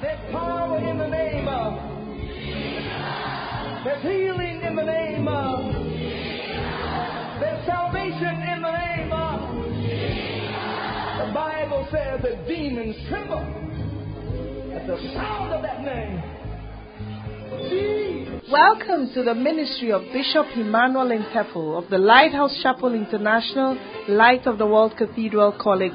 There's power in the name of. There's healing in the name of. There's salvation in the name of. The Bible says that demons tremble at the sound of that name. Welcome to the ministry of Bishop Emmanuel Intefel of the Lighthouse Chapel International, Light of the World Cathedral, Korle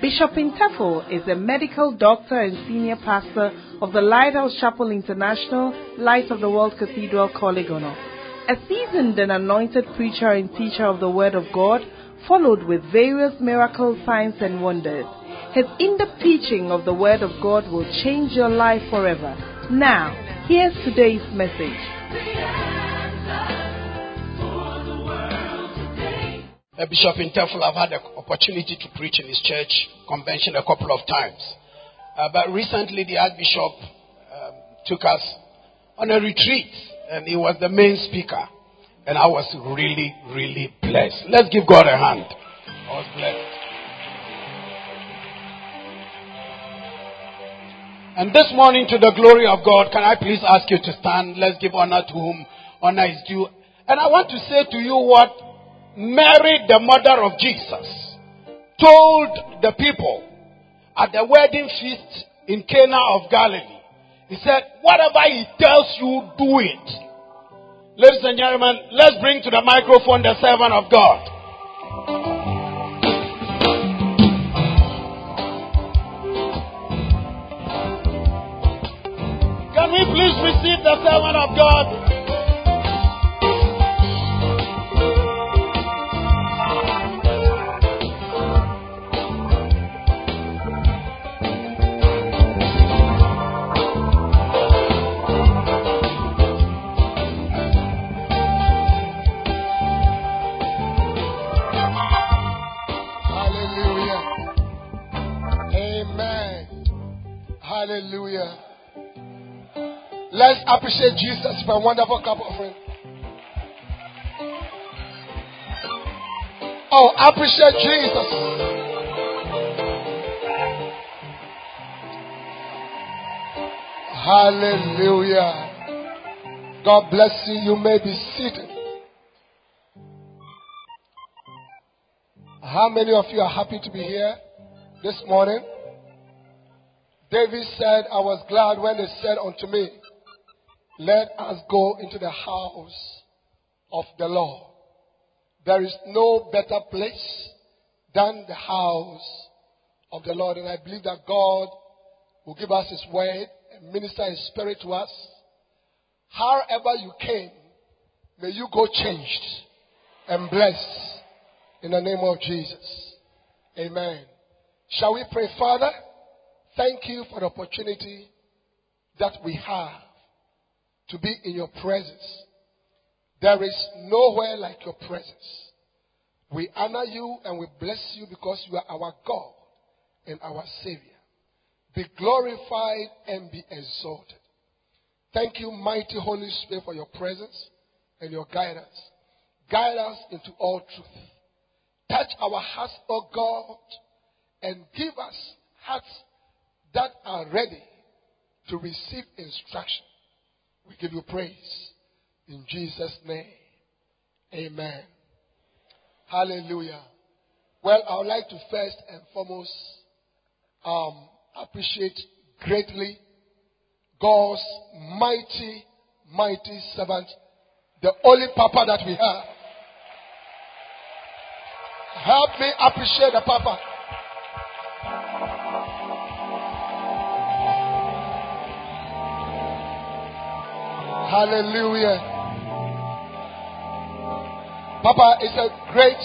Bishop Intefel is a medical doctor and senior pastor of the Lighthouse Chapel International, Light of the World Cathedral, Korle A seasoned and anointed preacher and teacher of the Word of God, followed with various miracles, signs, and wonders. His in-depth teaching of the Word of God will change your life forever. Now, here's today's message. Uh, Bishop Intefel, I've had the opportunity to preach in his church convention a couple of times. Uh, but recently, the Archbishop um, took us on a retreat, and he was the main speaker. And I was really, really blessed. Let's give God a hand. I was blessed. And this morning, to the glory of God, can I please ask you to stand? Let's give honor to whom honor is due. And I want to say to you what Mary, the mother of Jesus, told the people at the wedding feast in Cana of Galilee. He said, Whatever he tells you, do it. Ladies and gentlemen, let's bring to the microphone the servant of God. Can we please receive the servant of God? Appreciate Jesus for a wonderful cup of friend. Oh, appreciate Jesus. Hallelujah. God bless you. You may be seated. How many of you are happy to be here this morning? David said, I was glad when they said unto me, Let us go into the house of the Lord. There is no better place than the house of the Lord. And I believe that God will give us His word and minister His spirit to us. However you came, may you go changed and blessed in the name of Jesus. Amen. Shall we pray, Father? Thank you for the opportunity that we have to be in your presence. There is nowhere like your presence. We honor you and we bless you because you are our God and our Savior. Be glorified and be exalted. Thank you, mighty Holy Spirit, for your presence and your guidance. Guide us into all truth. Touch our hearts, O God, and give us hearts that are ready to receive instruction. We give you praise. In Jesus' name. Amen. Hallelujah. Well, I would like to first and foremost um, appreciate greatly God's mighty, mighty servant, the only Papa that we have. Help me appreciate the Papa. Hallelujah. Papa, it's a great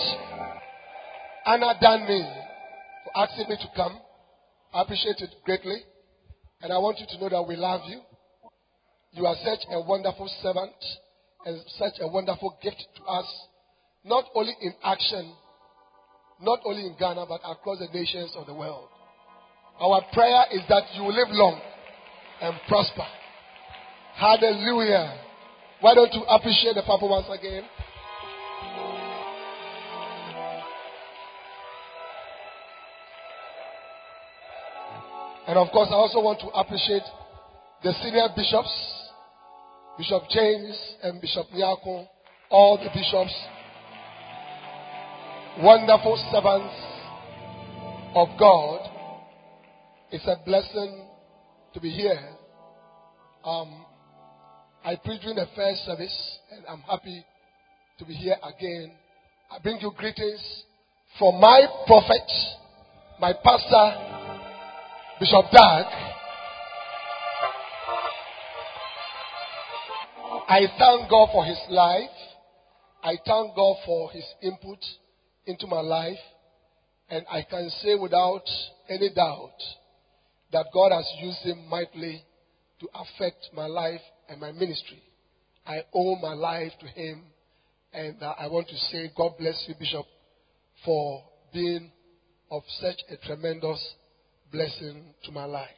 honor done me for asking me to come. I appreciate it greatly. And I want you to know that we love you. You are such a wonderful servant and such a wonderful gift to us, not only in action, not only in Ghana, but across the nations of the world. Our prayer is that you live long and prosper. Hallelujah. Why don't you appreciate the Papa once again? And of course, I also want to appreciate the senior bishops, Bishop James and Bishop Nyako, all the bishops, wonderful servants of God. It's a blessing to be here. Um, I preached during the first service, and I'm happy to be here again. I bring you greetings from my prophet, my pastor, Bishop Dag. I thank God for his life. I thank God for his input into my life. And I can say without any doubt that God has used him mightily to affect my life and my ministry. I owe my life to him. And uh, I want to say, God bless you, Bishop, for being of such a tremendous blessing to my life.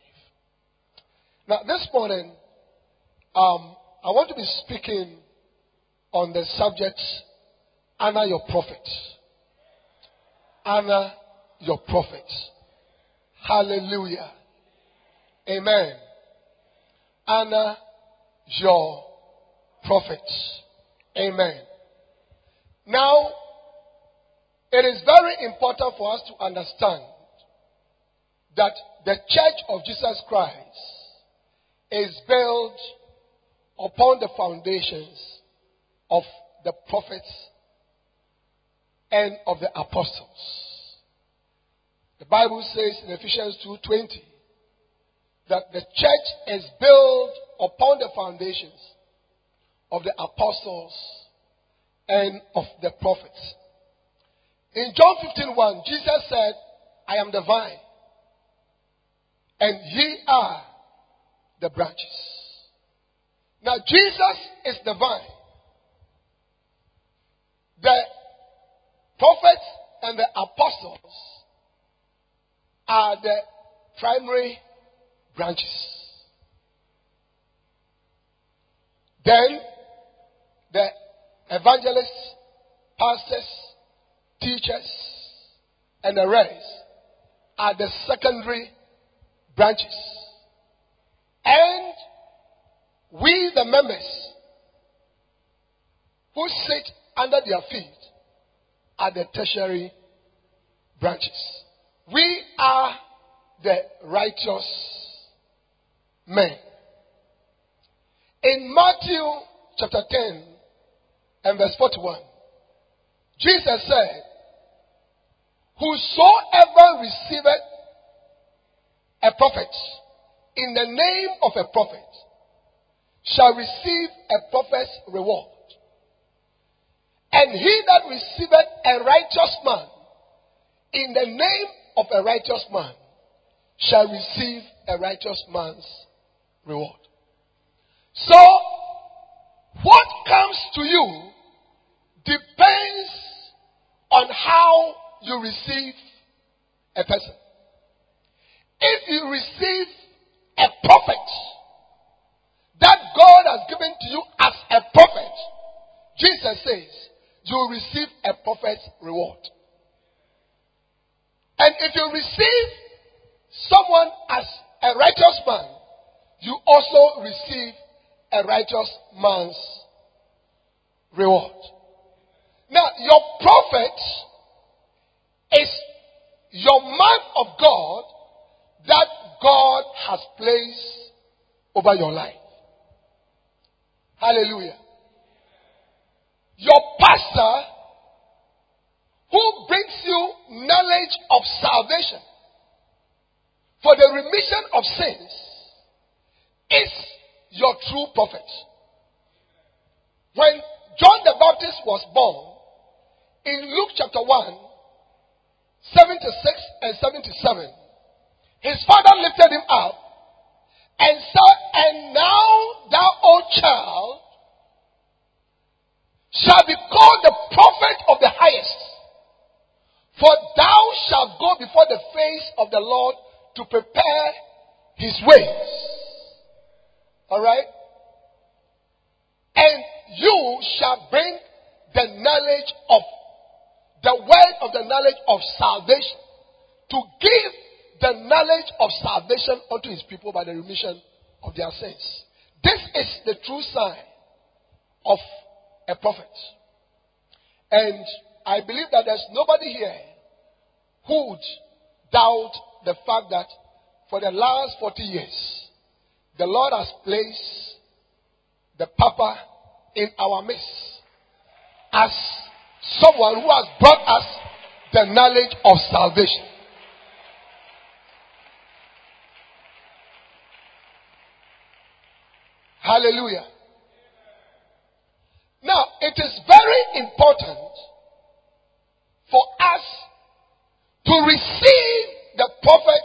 Now, this morning, um, I want to be speaking on the subject honor your prophet. Honor your prophet. Hallelujah. Amen. Honor your prophets. Amen. Now, it is very important for us to understand that the church of Jesus Christ is built upon the foundations of the prophets and of the apostles. The Bible says in Ephesians 2:20 that the church is built upon the foundations of the apostles and of the prophets. In John 15:1, Jesus said, I am the vine, and ye are the branches. Now, Jesus is the vine. The prophets and the apostles are the primary branches. Then, the evangelists, pastors, teachers, and the rest are the secondary branches. And we, the members, who sit under their feet, are the tertiary branches. We are the righteous men. In Matthew chapter 10 and verse 41, Jesus said, Whosoever receiveth a prophet in the name of a prophet shall receive a prophet's reward. And he that receiveth a righteous man in the name of a righteous man shall receive a righteous man's reward. So, what comes to you depends on how you receive a person. If you receive a prophet that God has given to you as a prophet, Jesus says, you will receive a prophet's reward. And if you receive someone as a righteous man, you also receive a righteous man's reward. Now, your prophet is your man of God that God has placed over your life. Hallelujah. Your pastor who brings you knowledge of salvation for the remission of sins is your true prophet. When John the Baptist was born, in Luke chapter 1, 76 and 77, his father lifted him up and said, And now thou, O child, shall be called the prophet of the highest. For thou shalt go before the face of the Lord to prepare his ways. Alright? And you shall bring the knowledge of the word of the knowledge of salvation to give the knowledge of salvation unto his people by the remission of their sins. This is the true sign of a prophet. And I believe that there's nobody here who would doubt the fact that for the last 40 years, the Lord has placed the Papa in our midst as someone who has brought us the knowledge of salvation. Hallelujah. Now, it is very important for us to receive the prophet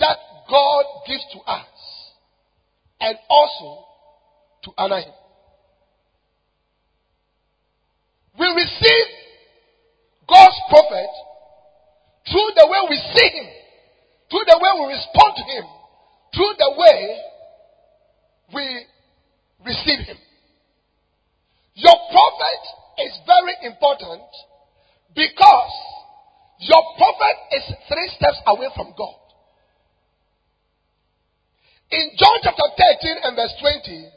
that God gives to us and also to honor him. We receive God's prophet through the way we see him, through the way we respond to him, through the way we receive him. Your prophet is very important because your prophet is three steps away from God. In John chapter 13 and verse 20,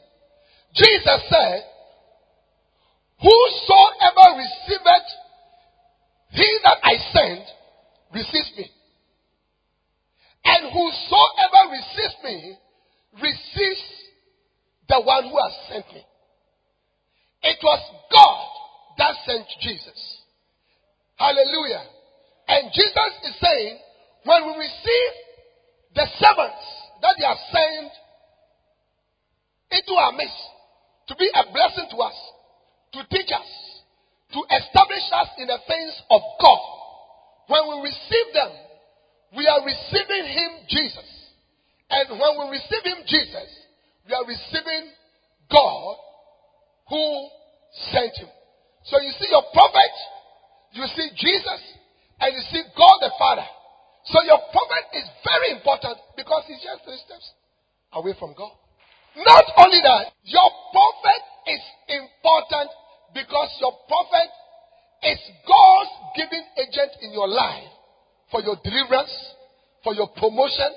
Jesus said, Whosoever receiveth he that I send receives me. And whosoever receives me receives the one who has sent me. It was God that sent Jesus. Hallelujah. And Jesus is saying, when we receive the servants that they have sent into our midst to be a blessing to us, to teach us, to establish us in the things of God, when we receive them, we are receiving Him, Jesus. And when we receive Him, Jesus, we are receiving God who sent Him. So you see your prophet, you see Jesus, and you see God the Father. So your prophet is very important because he's just steps away from God. Not only that, your prophet is important because your prophet is God's giving agent in your life for your deliverance, for your promotion,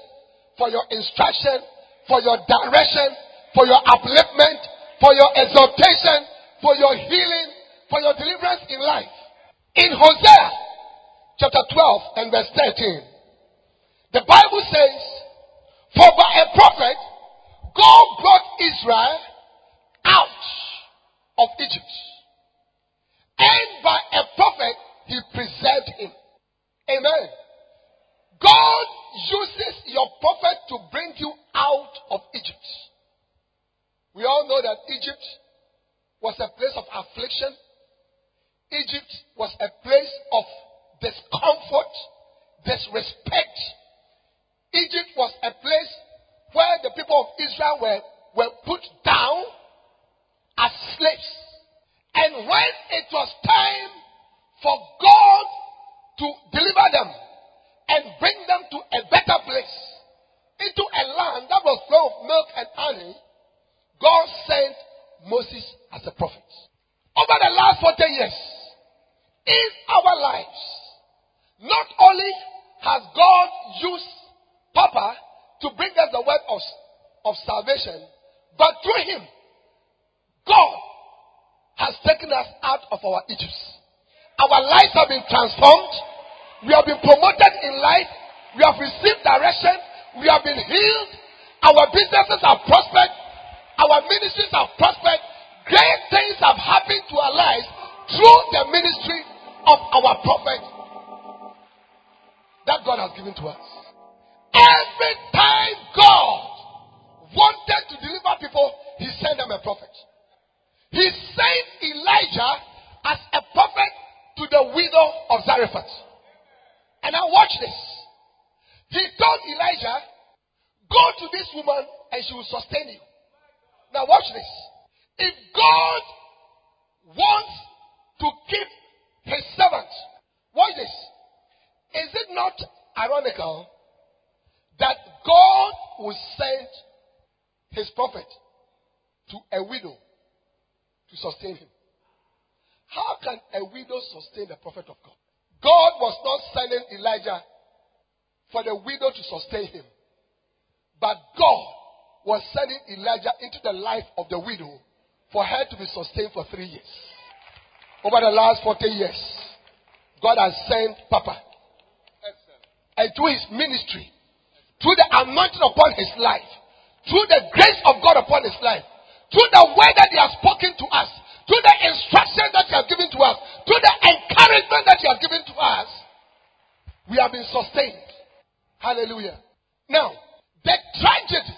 for your instruction, for your direction, for your upliftment, for your exaltation, for your healing, for your deliverance in life. In Hosea chapter 12 and verse 13, the Bible says, For by a prophet, God brought Israel out of Egypt. And by a prophet, he preserved him. Amen. God uses your prophet to bring you out of Egypt. We all know that Egypt was a place of affliction. Egypt was a place of discomfort, disrespect. Egypt was a place where the people of Israel were, were put down as slaves. And when it was time for God to deliver them and bring them to a better place, into a land that was full of milk and honey, God sent Moses as a prophet. Over the last 40 years, in our lives, not only has God used To bring us the word of, of salvation, but through him, God has taken us out of our Egypts. Our lives have been transformed. We have been promoted in life. We have received direction. We have been healed. Our businesses have prospered. Our ministries have prospered. Great things have happened to our lives through the ministry of our prophet that God has given to us. Every time God wanted to deliver people, He sent them a prophet. He sent Elijah as a prophet to the widow of Zarephath. And now watch this. He told Elijah, Go to this woman and she will sustain you. Now watch this. If God wants to keep his servants, watch this. Is it not ironical that God will send his prophet to a widow to sustain him? How can a widow sustain the prophet of God? God was not sending Elijah for the widow to sustain him. But God was sending Elijah into the life of the widow for her to be sustained for three years. Over the last 40 years, God has sent Papa. And through his ministry, through the anointing upon his life, through the grace of God upon his life, through the way that he has spoken to us, through the instruction that he has given to us, through the encouragement that he has given to us, we have been sustained. Hallelujah. Now, the tragedy,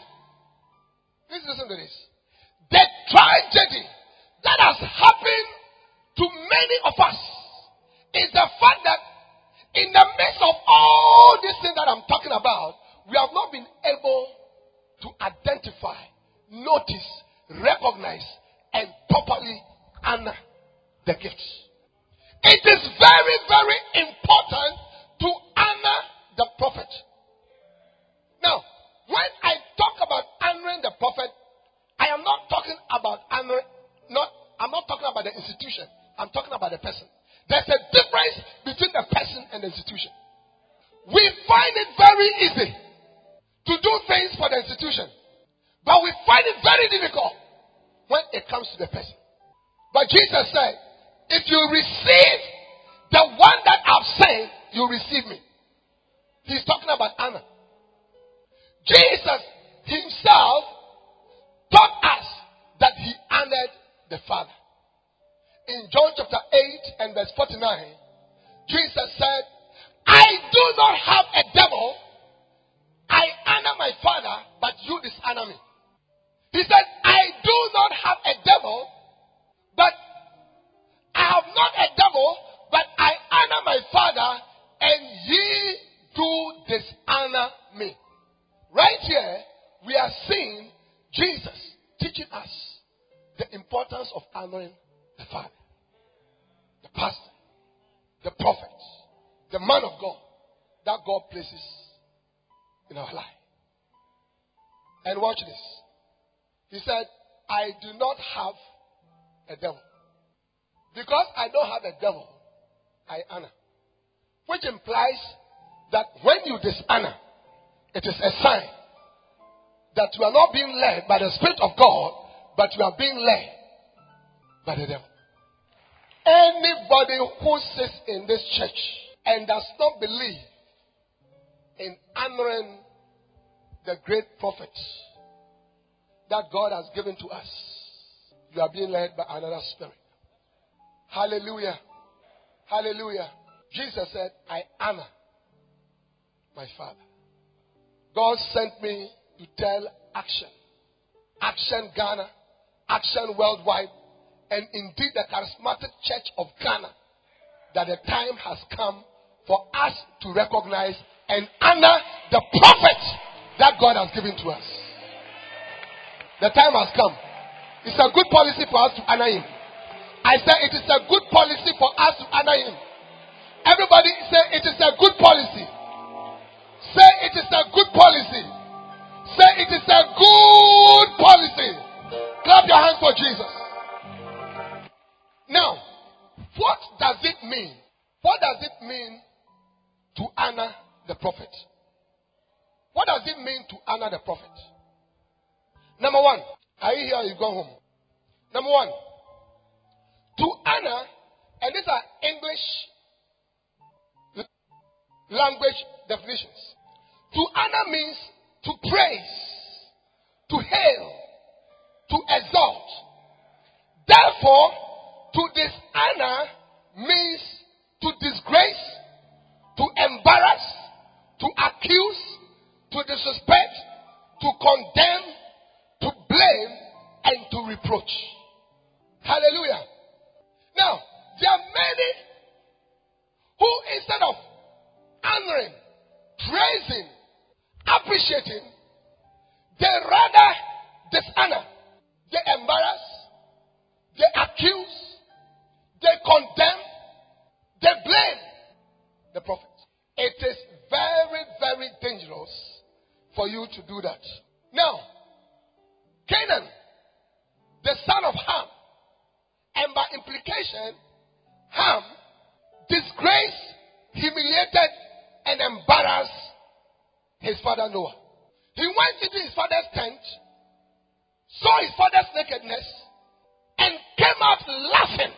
please listen to this. The tragedy that has happened to many of us is the fact that in the midst of all these things that I'm talking about, we have not been able to identify, notice, recognize, and properly honor the gifts. It is very, very important to honor the prophet. Now, when I talk about honoring the prophet, I am not talking about honoring, not, I'm not talking about the institution. I'm talking about the person. There's a difference between the person and the institution. We find it very easy to do things for the institution, but we find it very difficult when it comes to the person. But Jesus said, if you receive the one that I've sent, you receive me. He's talking about Anna. Jesus himself taught us that he honored the Father. In John chapter 8 and verse 49, Jesus said, I do not have a devil. You dishonor me. He said, I do not have a devil, but I have not a devil, but I honor my Father, and ye do dishonor me. Right here, we are seeing Jesus teaching us the importance of honoring the Father, the pastor, the prophet, the man of God that God places in our life. And watch this. He said, I do not have a devil. Because I don't have a devil, I honor. Which implies that when you dishonor, it is a sign that you are not being led by the Spirit of God, but you are being led by the devil. Anybody who sits in this church and does not believe in honoring the great prophets that God has given to us, you are being led by another spirit. Hallelujah. Hallelujah. Jesus said, I honor my Father. God sent me to tell Action, Action Ghana, Action Worldwide, and indeed the charismatic church of Ghana that the time has come for us to recognize and honor the prophet that God has given to us. The time has come. It's a good policy for us to honor him. I said it is a good policy for us to honor him. Everybody say it is a good policy. Say it is a good policy. Say it is a good policy. Clap your hands for Jesus. Now, what does it mean? What does it mean to honor the prophet? What does it mean to honor the prophet? Number one, are you here? You go home. Number one, to honor, and these are English language definitions. To honor means to praise, to hail, to exalt. Therefore, to dishonor means to disgrace, to embarrass, to accuse, to disrespect, to condemn, to blame, and to reproach. Hallelujah. Now, there are many who, instead of honoring, praising, appreciating, they rather dishonor, they embarrass, they accuse, they condemn, they blame the prophet. For you to do that. Now, Canaan, the son of Ham, and by implication, Ham disgraced, humiliated, and embarrassed his father Noah. He went into his father's tent, saw his father's nakedness, and came out laughing.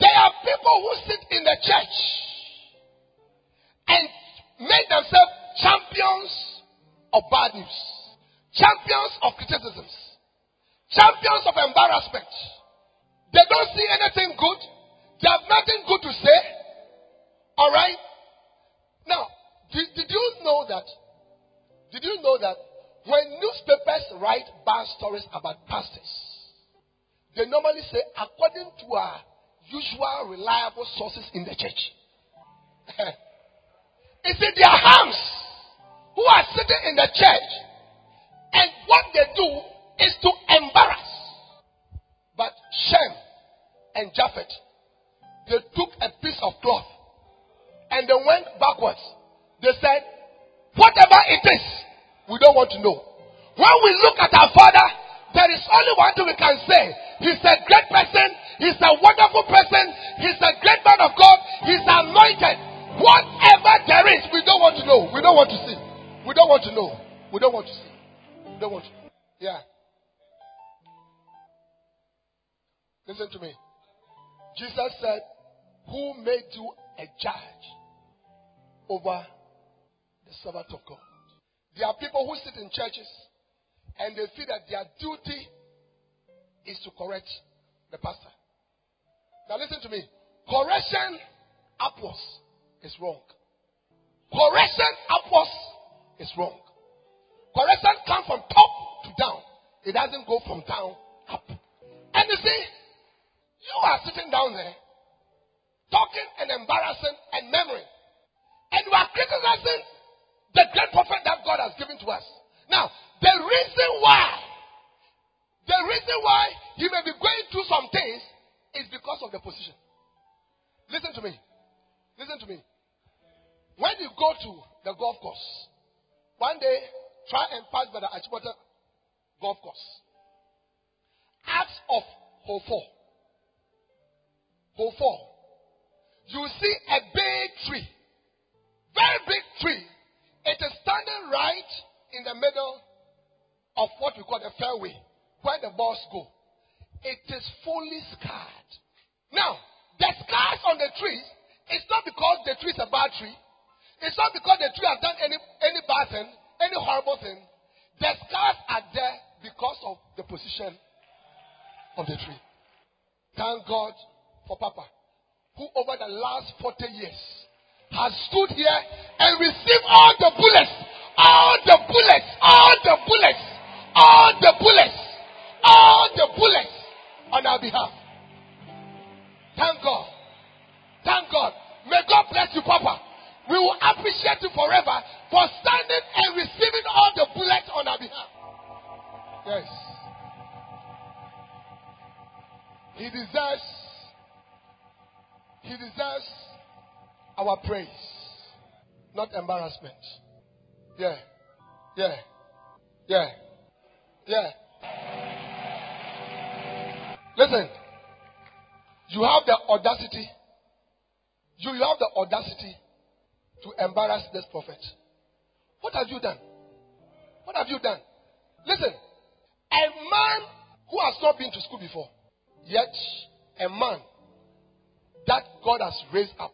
There are people who sit in the church and make themselves champions of bad news, champions of criticisms, champions of embarrassment. They don't see anything good. They have nothing good to say. All right? Now, did, did you know that? Did you know that when newspapers write bad stories about pastors, they normally say, according to our usual reliable sources in the church. it's in their hands who are sitting in the church, and what they do is to embarrass. But Shem and Japheth, they took a piece of cloth and they went backwards. They said, Whatever it is, we don't want to know. When we look at our father, there is only one thing we can say. He's a great person. He's a wonderful person. He's a great man of God. He's anointed. Whatever there is, we don't want to know. We don't want to see. We don't want to know. We don't want to see. We don't want to. Yeah. Listen to me. Jesus said, Who made you a judge over the servant of God? There are people who sit in churches and they feel that their duty is to correct the pastor. Now listen to me. Correction upwards is wrong. Correction upwards is wrong. Correction comes from top to down. It doesn't go from down up. And you see, you are sitting down there talking and embarrassing and memory. And you are criticizing the great prophet that God has given to us. Now, the reason why, the reason why you may be going through some things is because of the position. Listen to me. Listen to me. When you go to the golf course, one day try and pass by the Achimota golf course. Ask of hole four. You see a big tree. Very big tree. It is standing right in the middle of what we call the fairway, where the balls go. It is fully scarred. Now, the scars on the trees, it's not because the tree is a bad tree. It's not because the tree has done any, any bad thing, any horrible thing. The scars are there because of the position of the tree. Thank God for Papa, who over the last 40 years has stood here and received all the bullets, all the bullets, all the bullets all the bullets, all the bullets on our behalf. Thank God. Thank God. May God bless you, Papa. We will appreciate you forever for standing and receiving all the bullets on our behalf. Yes. He deserves he deserves our praise, not embarrassment. Yeah. Yeah. Yeah. Yeah. Listen. You have the audacity. You, you have the audacity to embarrass this prophet. What have you done? What have you done? Listen. A man who has not been to school before, yet a man that God has raised up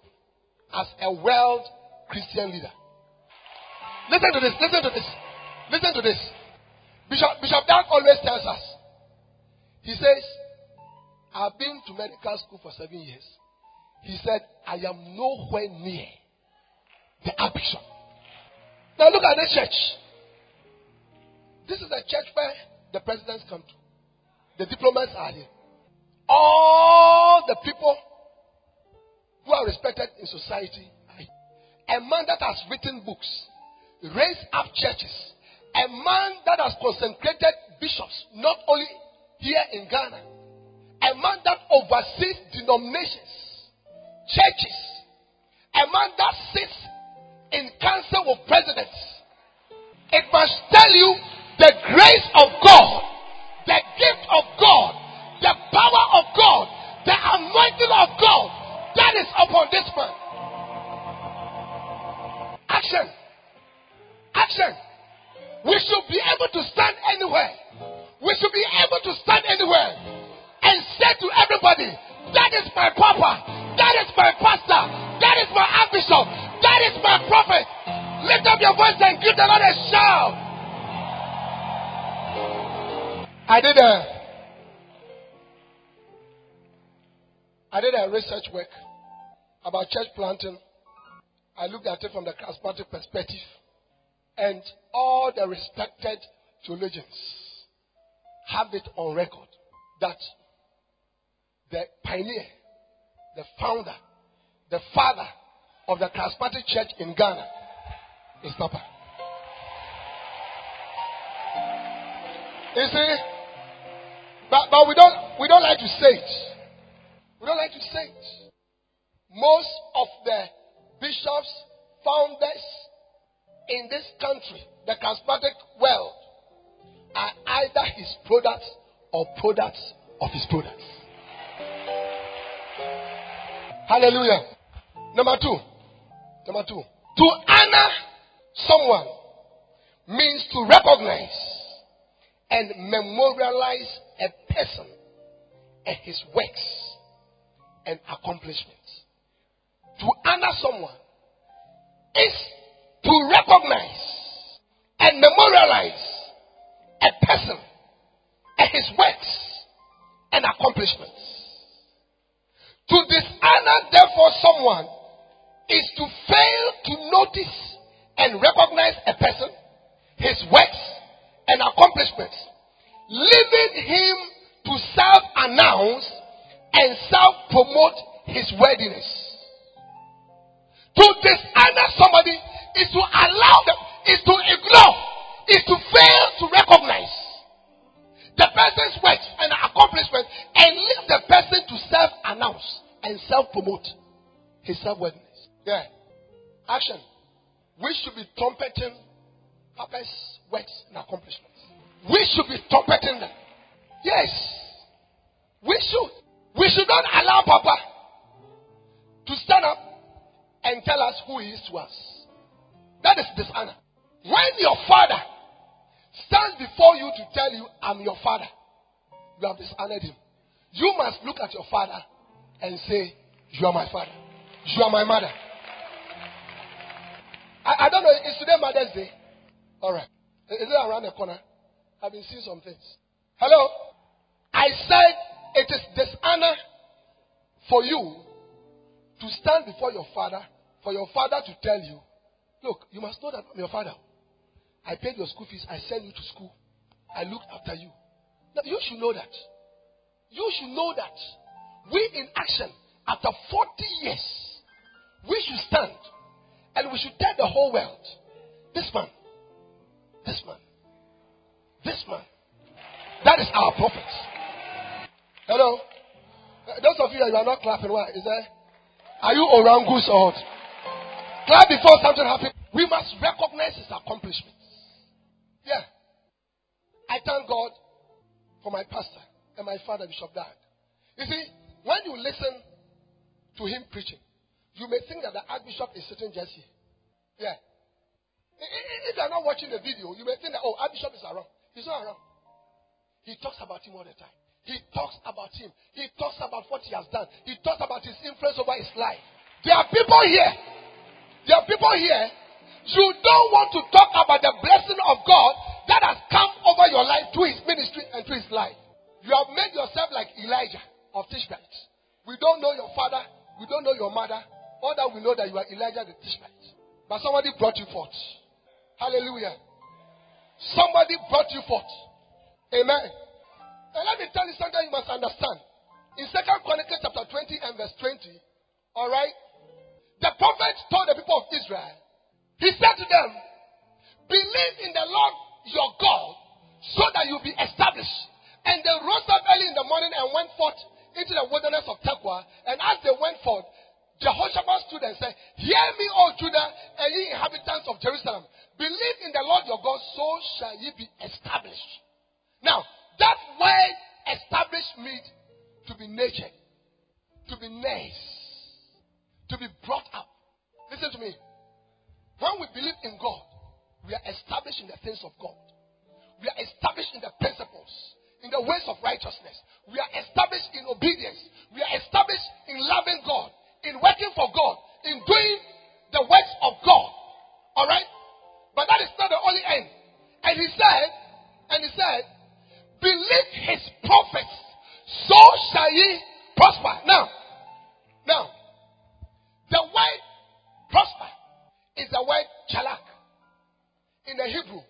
as a world Christian leader. Listen to this. Listen to this. Listen to this. Bishop, Bishop Dag always tells us. He says, I've been to medical school for seven years. He said, I am nowhere near Now look at this church. This is a church where the presidents come to. The diplomats are here. All the people who are respected in society. are here. A man that has written books, raised up churches, a man that has consecrated bishops, not only here in Ghana, a man that oversees denominations, churches, a man that sits in council with presidents. It must tell you the grace of God, the gift of God, the power of God, the anointing of God that is upon this man. Action. Action. We should be able to stand anywhere. We should be able to stand anywhere and say to everybody, that is my papa, that is my pastor, that is my archbishop, that is my prophet. Lift up your voice and give the Lord a shout. I did a I did a research work about church planting. I looked at it from the charismatic perspective. And all the respected theologians have it on record that the pioneer, the founder, the father of the charismatic church in Ghana is Papa. You see, but, but we don't we don't like to say it. We don't like to say it. Most of the bishops, founders in this country, the charismatic world, are either his products or products of his products. Hallelujah. Number two. Number two. To honor someone means to recognize and memorialize a person and his works and accomplishments. To honor someone is to recognize and memorialize a person and his works and accomplishments. To dishonor, therefore, someone is to fail to notice and recognize a person, his works, and accomplishments, leaving him to self announce and self promote his worthiness. To dishonor somebody is to allow them, is to ignore, is to fail to recognize the person's works and accomplishments and leave the person to self announce and self promote his self worthiness. Yeah. Action. We should be trumpeting Papa's works and accomplishments. We should be trumpeting them. Yes. We should. We should not allow Papa to stand up and tell us who he is to us. That is dishonor. When your father stands before you to tell you, I'm your father, you have dishonored him. You must look at your father and say, You are my father. You are my mother. I, I don't know, is today Mother's Day? Alright. Is it around the corner? I've been seeing some things. Hello? I said it is dishonor for you to stand before your father, for your father to tell you, look, you must know that I'm your father. I paid your school fees, I sent you to school, I looked after you. Now, you should know that. You should know that. We in action, after 40 years, we should stand and we should tell the whole world this man, this man, this man, that is our prophet. Hello? Uh, those of you that are not clapping, why? Is there? Are you orangus or? Clap before something happens. We must recognize his accomplishments. Yeah. I thank God for my pastor and my father, Bishop Dag. You see, when you listen to him preaching, you may think that the Archbishop is sitting just here. Yeah. If you're not watching the video, you may think that, oh, Archbishop is around. He's not around. He talks about him all the time. He talks about him. He talks about what he has done. He talks about his influence over his life. There are people here. There are people here. You don't want to talk about the blessing of God that has come over your life through his ministry and through his life. You have made yourself like Elijah of Tishbite. We don't know your father. We don't know your mother. All that we know that you are Elijah the Tishbite. But somebody brought you forth. Hallelujah. Somebody brought you forth. Amen. And let me tell you something you must understand. In Second Chronicles chapter 20 and verse 20, all right, the prophet told the people of Israel, he said to them, Believe in the Lord your God so that you'll be established. And they rose up early in the morning and went forth into the wilderness of Tekoa. And as they went forth, Jehoshaphat stood and said, Hear me, O Judah, and ye inhabitants of Jerusalem. Believe in the Lord your God, so shall ye be established. Now, that word established means to be nurtured, to be nursed, to be brought up. Listen to me. When we believe in God, We are established in the things of God. We are established in the principles, in the ways of righteousness. We are established in obedience. We are established in loving God, in working for God, in doing the works of God. All right? But that is not the only end. And he said, and he said, believe his prophets, so shall ye prosper. Now, now, the word prosper is the word chalak in the Hebrew.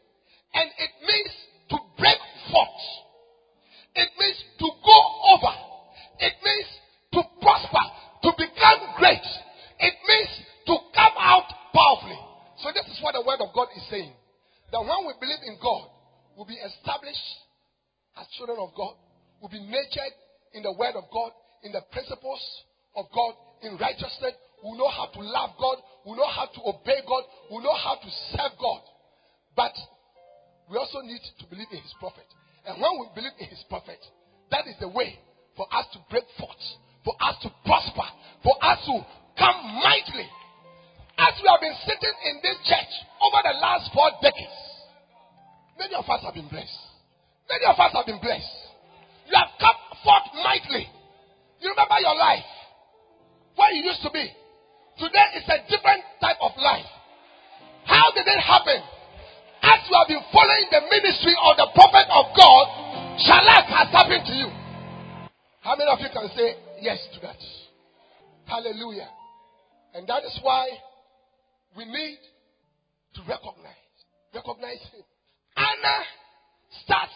Starts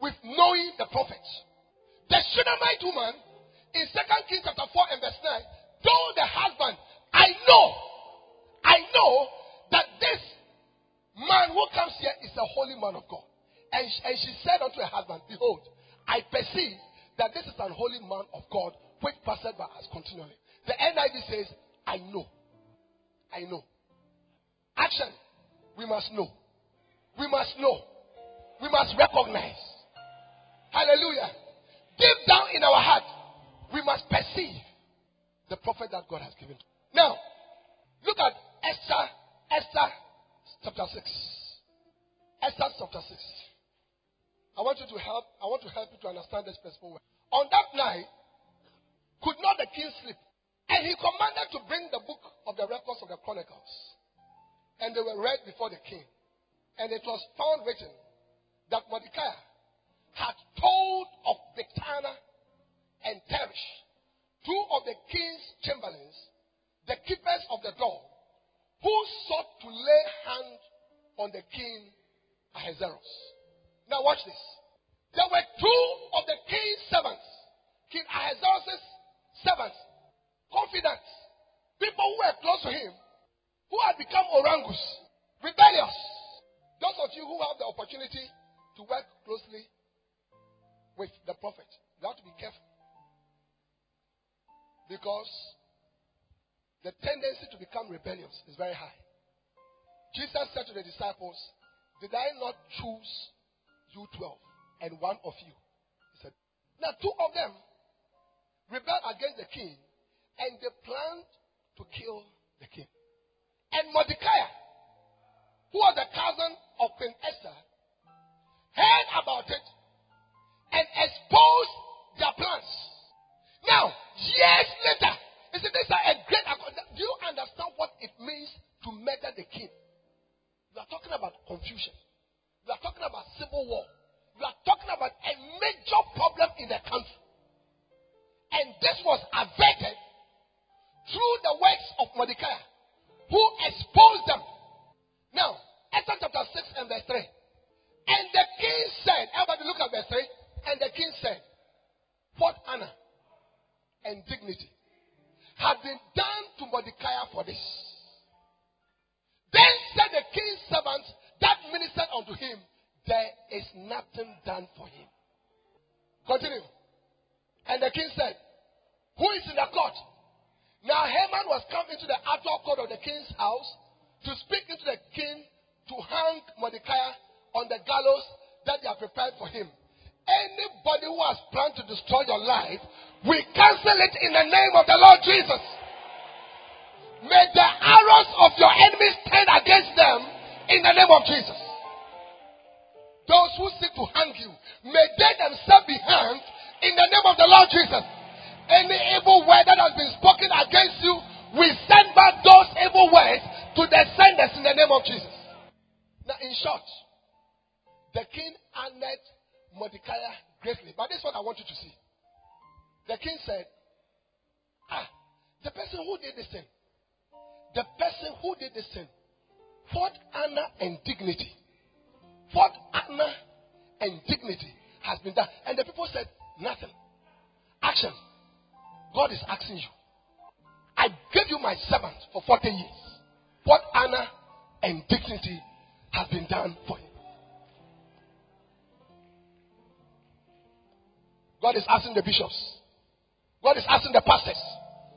with knowing the prophet. The Shunammite woman in 2 Kings chapter 4 and verse 9 told the husband, I know, I know that this man who comes here is a holy man of God. And, and she said unto her husband, Behold, I perceive that this is an holy man of God which passeth by us continually. The NIV says, I know. I know. Action. We must know. We must know. We must recognize. Hallelujah. Deep down in our heart, we must perceive the prophet that God has given. Now, look at Esther, Esther chapter 6. Esther chapter 6. I want you to help, I want to help you to understand this principle. On that night, could not the king sleep? And he commanded to bring the book of the records of the chronicles and they were read before the king. And it was found written that Mordecai had told of Bigthana and Teresh, two of the king's chamberlains, the keepers of the door, who sought to lay hand on the king Ahasuerus. Now watch this. There were two of the king's servants, King Ahasuerus' servants, confidants, people who were close to him, who had become orangus, rebellious. Those of you who have the opportunity to work closely with the prophet, you have to be careful. Because the tendency to become rebellious is very high. Jesus said to the disciples, Did I not choose you 12 and one of you? He said, Now, two of them rebelled against the king and they planned to kill the king. And Mordecai, who was the cousin of Queen Esther, heard about it and exposed their plans. Now, years later, he said, This is a great. Do you understand what it means to murder the king? We are talking about confusion. We are talking about civil war. We are talking about a major problem in the country. And this was averted through the works of Mordecai who exposed them. Now, Esther chapter 6 and verse 3. And the king said, everybody look at verse 3. And the king said, What honor and dignity had been done to Mordecai for this? Then said the king's servants that ministered unto him, There is nothing done for him. Continue. And the king said, Who is in the court? Now Haman was come into the outer court of the king's house to speak into the king to hang Mordecai on the gallows that they have prepared for him. Anybody who has planned to destroy your life, we cancel it in the name of the Lord Jesus. May the arrows of your enemies turn against them in the name of Jesus. Those who seek to hang you, may they themselves be hanged in the name of the Lord Jesus. Any evil word that has been spoken against you, we send back those evil words to the senders in the name of Jesus. Now, in short, the king honored Mordecai greatly. But this is what I want you to see. The king said, Ah, the person who did this thing, the person who did this thing, what honor and dignity, what honor and dignity has been done. And the people said, Nothing. Action. God is asking you. I gave you my servant for 40 years. What honor and dignity has been done for him? God is asking the bishops. God is asking the pastors.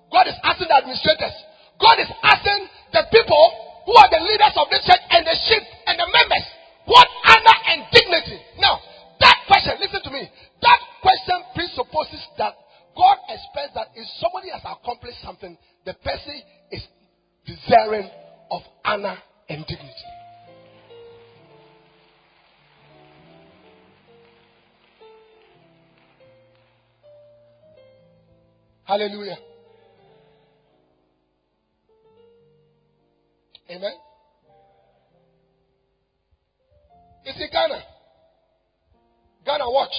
God is asking the administrators. God is asking the people who are the leaders of the church and the sheep and the members. What honor and dignity? Now, that question, listen to me. That question presupposes that God expects that if somebody has accomplished something, the person is deserving of honor and dignity. Hallelujah. Amen. It's in Ghana. Ghana, watch.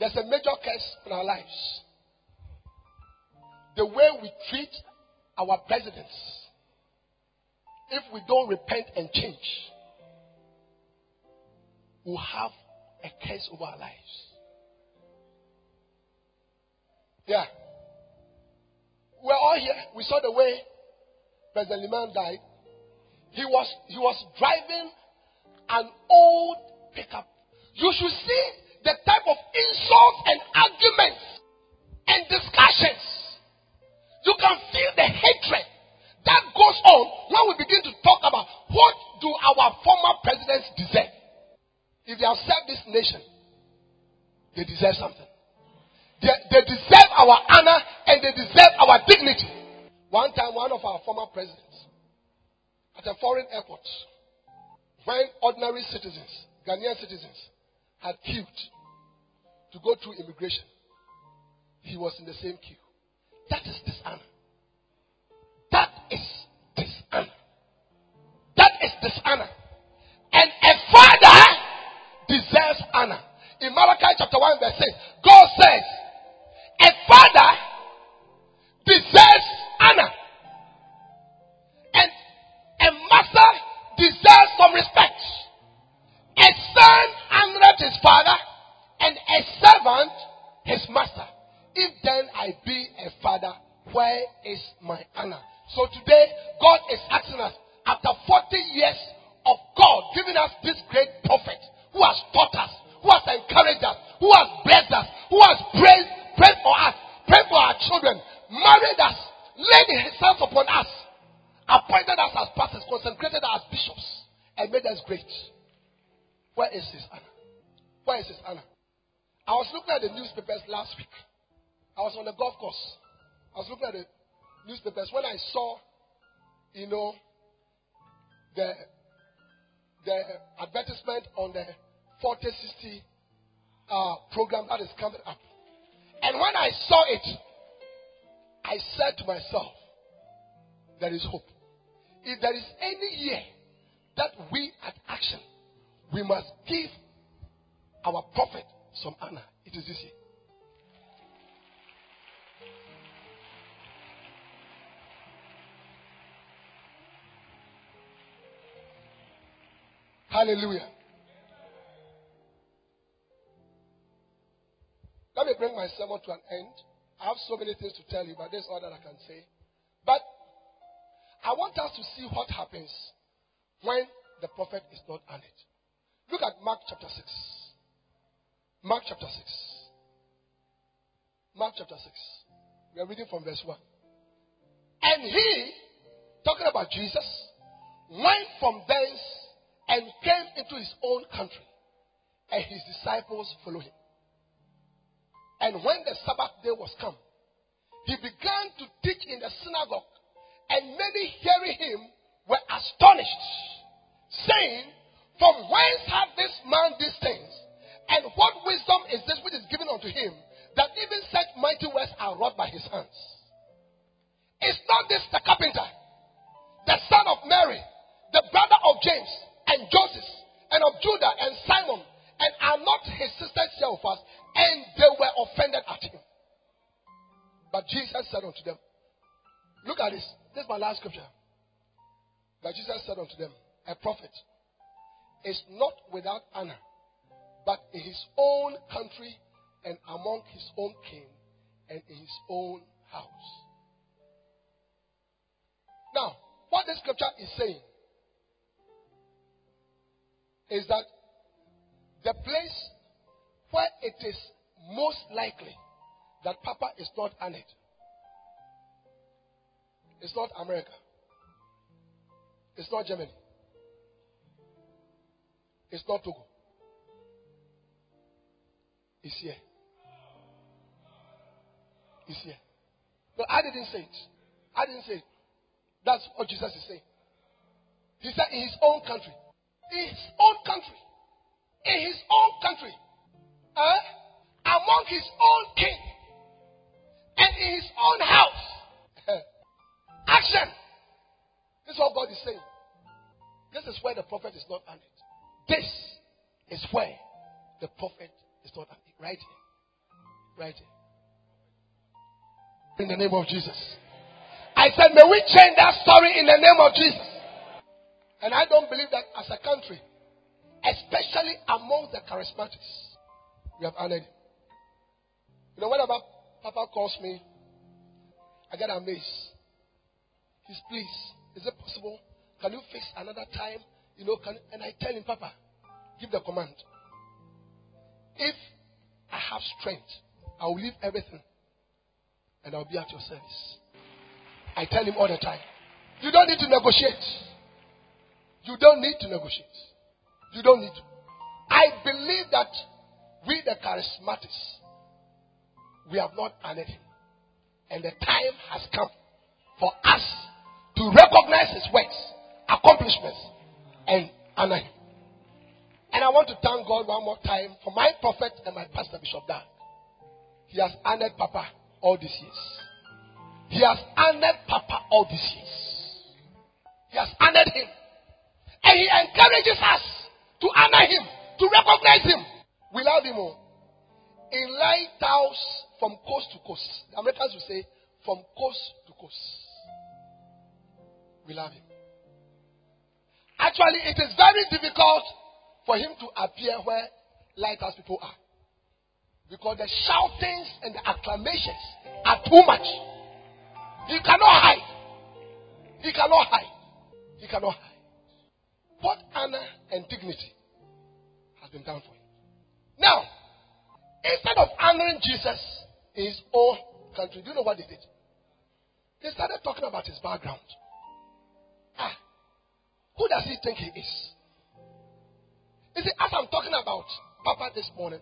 There's a major curse in our lives. The way we treat our presidents, if we don't repent and change, we'll have a curse over our lives. Yeah. We're all here. We saw the way President Limann died. He was he was driving an old pickup. You should see the type of insults and arguments and discussions. You can feel the hatred that goes on when we begin to talk about what do our former presidents deserve. If they have served this nation, they deserve something. They, they deserve our honor and they deserve our dignity. One time, one of our former presidents at a foreign airport, when ordinary citizens, Ghanaian citizens, had queued to go through immigration, he was in the same queue. That is dishonor. That is dishonor. That is dishonor. And a father deserves honor. In Malachi chapter 1, verse 6, God says, Let me bring my sermon to an end. I have so many things to tell you, but this is all that I can say. But I want us to see what happens when the prophet is not honored. Look at Mark chapter 6. Mark chapter 6. Mark chapter 6. We are reading from verse 1. And he, talking about Jesus, went from thence and came into his own country, and his disciples followed him. And when the Sabbath day was come, he began to teach in the synagogue, and many hearing him were astonished, saying, From whence hath this man these things? And what wisdom is this which is given unto him, that even such mighty works are wrought by his hands? Is not this the carpenter, the son of Mary, the brother of James and Joseph, and of Judah and Simon, and are not his sisters with us? And they were offended at him. But Jesus said unto them, Look at this. This is my last scripture. But Jesus said unto them, A prophet is not without honor, but in his own country and among his own kin and in his own house. Now, what this scripture is saying is that the place where it is most likely that Papa is not on it. it's not America. It's not Germany. It's not Togo. It's here. It's here. No, I didn't say it. I didn't say it. That's what Jesus is saying. He said in his own country. In his own country. In his own country. Uh, among his own king. And in his own house. Action. This is what God is saying. This is where the prophet is not honored. This is where the prophet is not honored. Right here. Right here. In the name of Jesus. I said, may we change that story in the name of Jesus. And I don't believe that as a country, especially among the charismatics, we have honored. You know, whenever Papa calls me, I get amazed. He's please, is it possible? Can you fix another time? You know, can, and I tell him, Papa, give the command. If I have strength, I will leave everything and I'll be at your service. I tell him all the time. You don't need to negotiate. You don't need to negotiate. You don't need to. I believe that we, the charismatics, we have not honored him. And the time has come for us to recognize his works, accomplishments, and honor him. And I want to thank God one more time for my prophet and my pastor, Bishop Dan. He has honored Papa all these years. He has honored Papa all these years. He has honored him. And he encourages us to honor him, to recognize him. We love him oh. all. In lighthouse from coast to coast. The Americans will say from coast to coast. We love him. Actually, it is very difficult for him to appear where lighthouse people are. Because the shoutings and the acclamations are too much. He cannot hide. He cannot hide. He cannot hide. What honor and dignity has been done for him. Now, instead of honoring Jesus in his own country, do you know what they did? They started talking about his background. Ah, who does he think he is? You see, as I'm talking about Papa this morning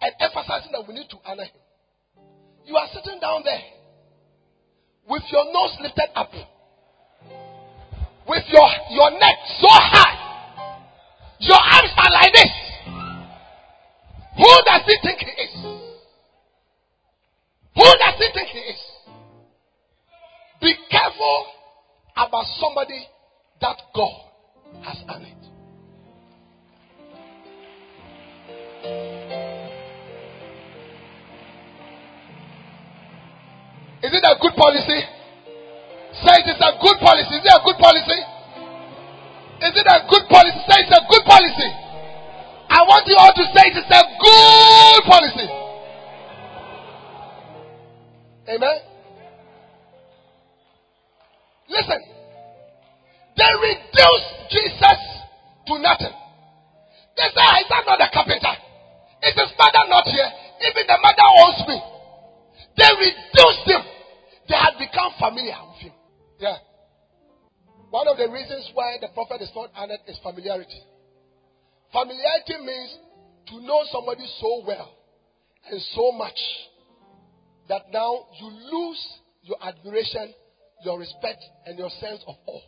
and emphasizing that we need to honor him, you are sitting down there with your nose lifted up, with your, your neck so high, your arms are like this. Who does he think he is? Who does he think he is? Be careful about somebody that God has honored. Is it a good policy? Say it is a good policy. Is it a good policy? Is it a good policy? Say it's a good policy. I want you all to say it is a good policy. Amen. Listen. They reduced Jesus to nothing. They say, ah, Is that not a carpenter? Is his mother not here? Even the mother owns me. They reduced him. They had become familiar with him. Yeah. One of the reasons why the prophet is not honored is familiarity. Familiarity means to know somebody so well and so much that now you lose your admiration, your respect, and your sense of awe.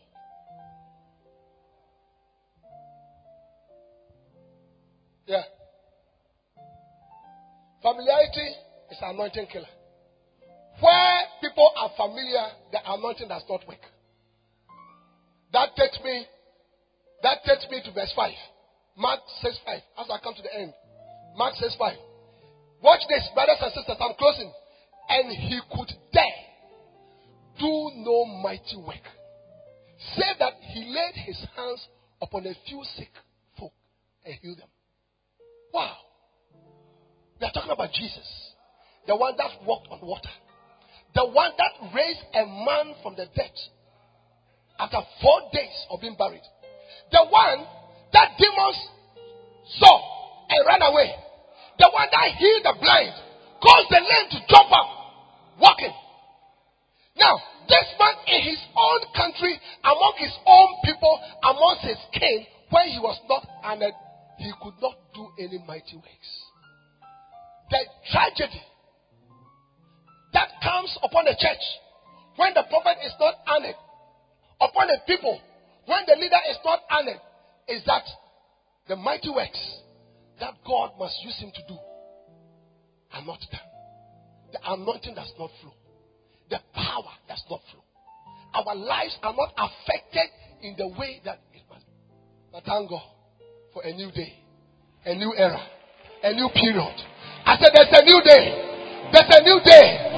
Yeah. Familiarity is anointing killer. Where people are familiar, the anointing does not work. That takes me, that takes me to verse 5. Mark says 5. As I come to the end. Mark says 5. Watch this, brothers and sisters. I'm closing. And he could dare do no mighty work. Save that he laid his hands upon a few sick folk and healed them. Wow. We are talking about Jesus, the one that walked on water, the one that raised a man from the dead after four days of being buried, the one that demons saw and ran away, the one that healed the blind, caused the lame to jump up, walking. Now, this man in his own country, among his own people, amongst his kin, when he was not honored, he could not do any mighty works. The tragedy that comes upon the church when the prophet is not honored, upon the people when the leader is not honored, is that the mighty works that God must use him to do are not done. The anointing does not flow. The power does not flow. Our lives are not affected in the way that it must. But thank God for a new day, a new era, a new period I said, There's a new day. There's a new day.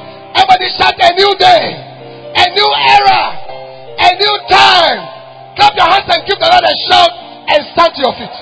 Everybody shout a new day. A new era. A new time. Clap your hands and give the Lord a shout and stand your feet.